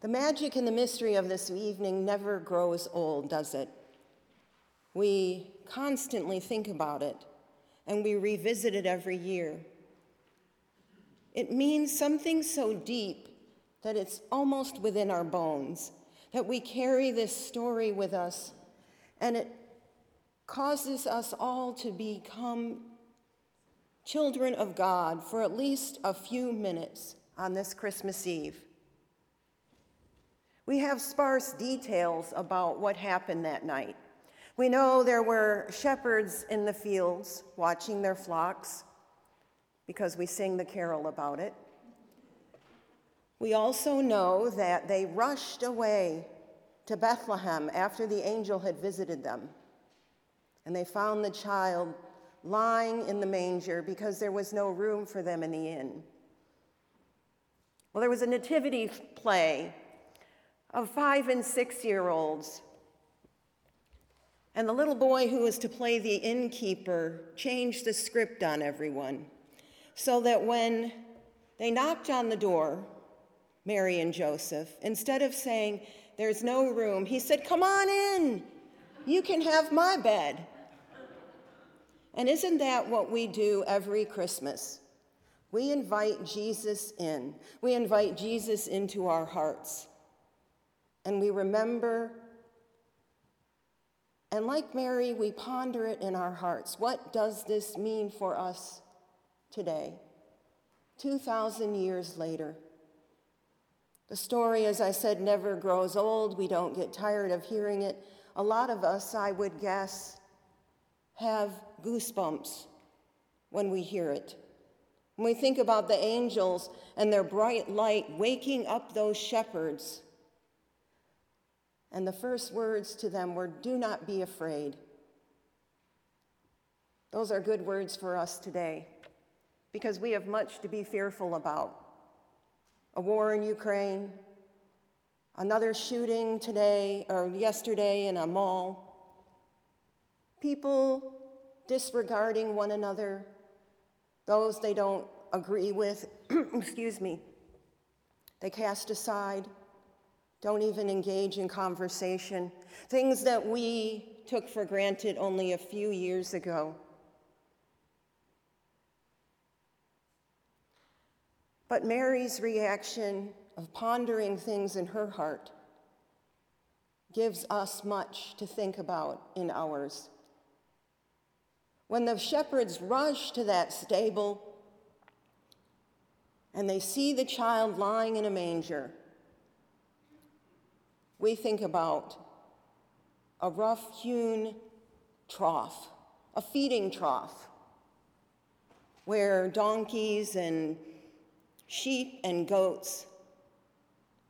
The magic and the mystery of this evening never grows old, does it? We constantly think about it and we revisit it every year. It means something so deep that it's almost within our bones, that we carry this story with us, and it causes us all to become children of God for at least a few minutes on this Christmas Eve. We have sparse details about what happened that night. We know there were shepherds in the fields watching their flocks because we sing the carol about it. We also know that they rushed away to Bethlehem after the angel had visited them. And they found the child lying in the manger because there was no room for them in the inn. Well, there was a nativity play of five and six year olds. And the little boy who was to play the innkeeper changed the script on everyone so that when they knocked on the door, Mary and Joseph, instead of saying, There's no room, he said, Come on in. You can have my bed. And isn't that what we do every Christmas? We invite Jesus in. We invite Jesus into our hearts and we remember. And like Mary, we ponder it in our hearts. What does this mean for us today, 2,000 years later? The story, as I said, never grows old. We don't get tired of hearing it. A lot of us, I would guess, have goosebumps when we hear it. When we think about the angels and their bright light waking up those shepherds and the first words to them were, Do not be afraid. Those are good words for us today because we have much to be fearful about. A war in Ukraine, another shooting today or yesterday in a mall, people disregarding one another, those they don't agree with, excuse me, they cast aside don't even engage in conversation, things that we took for granted only a few years ago. But Mary's reaction of pondering things in her heart gives us much to think about in ours. When the shepherds rush to that stable and they see the child lying in a manger, we think about a rough hewn trough, a feeding trough, where donkeys and sheep and goats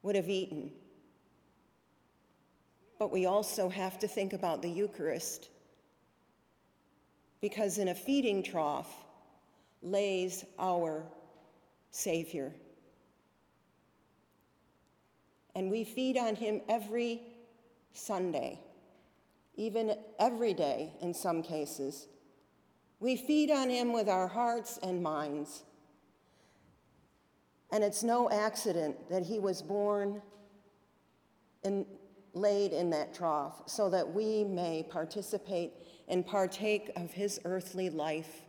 would have eaten. But we also have to think about the Eucharist, because in a feeding trough lays our Savior and we feed on him every Sunday, even every day in some cases. We feed on him with our hearts and minds. And it's no accident that he was born and laid in that trough so that we may participate and partake of his earthly life,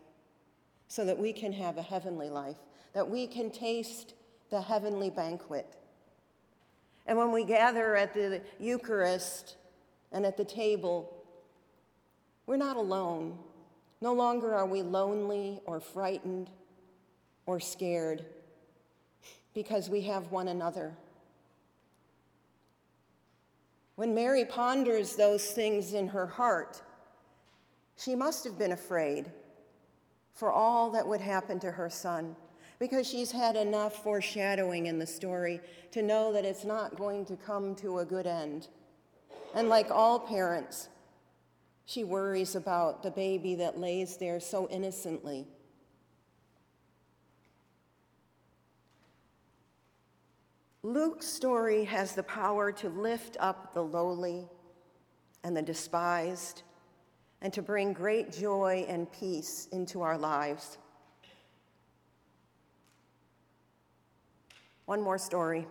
so that we can have a heavenly life, that we can taste the heavenly banquet. And when we gather at the Eucharist and at the table, we're not alone. No longer are we lonely or frightened or scared because we have one another. When Mary ponders those things in her heart, she must have been afraid for all that would happen to her son because she's had enough foreshadowing in the story to know that it's not going to come to a good end. And like all parents, she worries about the baby that lays there so innocently. Luke's story has the power to lift up the lowly and the despised and to bring great joy and peace into our lives. One more story.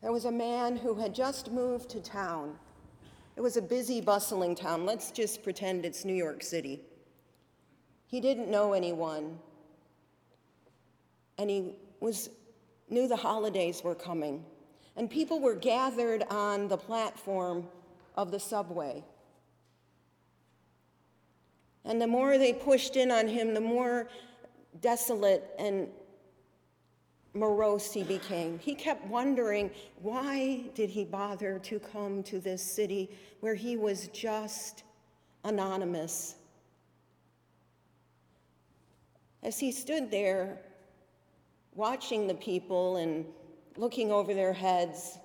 There was a man who had just moved to town. It was a busy, bustling town. Let's just pretend it's New York City. He didn't know anyone, and he was, knew the holidays were coming, and people were gathered on the platform of the subway. And the more they pushed in on him, the more desolate and morose he became. He kept wondering why did he bother to come to this city where he was just anonymous. As he stood there watching the people and looking over their heads,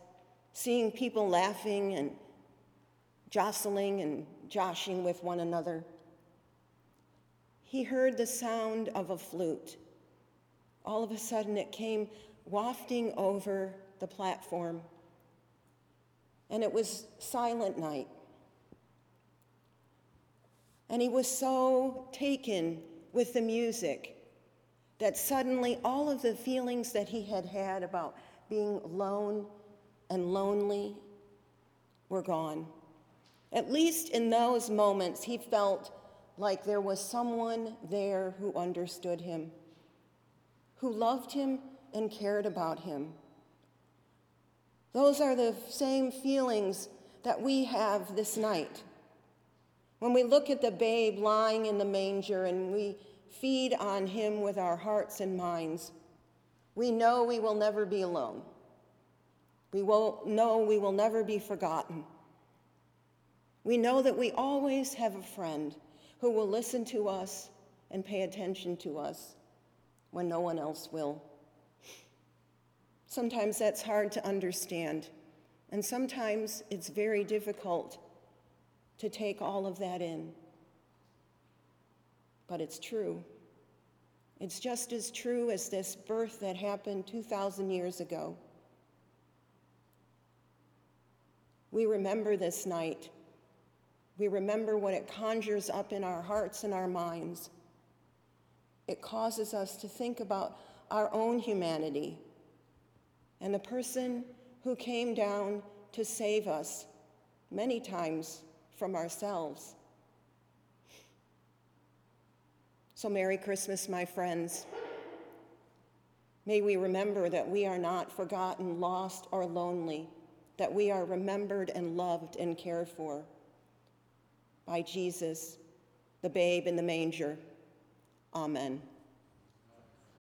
seeing people laughing and jostling and joshing with one another, he heard the sound of a flute all of a sudden it came wafting over the platform. And it was silent night. And he was so taken with the music that suddenly all of the feelings that he had had about being alone and lonely were gone. At least in those moments, he felt like there was someone there who understood him who loved him and cared about him. Those are the same feelings that we have this night. When we look at the babe lying in the manger and we feed on him with our hearts and minds, we know we will never be alone. We will know we will never be forgotten. We know that we always have a friend who will listen to us and pay attention to us when no one else will. Sometimes that's hard to understand, and sometimes it's very difficult to take all of that in. But it's true. It's just as true as this birth that happened 2,000 years ago. We remember this night. We remember what it conjures up in our hearts and our minds it causes us to think about our own humanity and the person who came down to save us many times from ourselves. So, Merry Christmas, my friends. May we remember that we are not forgotten, lost, or lonely, that we are remembered and loved and cared for by Jesus, the babe in the manger. Amen.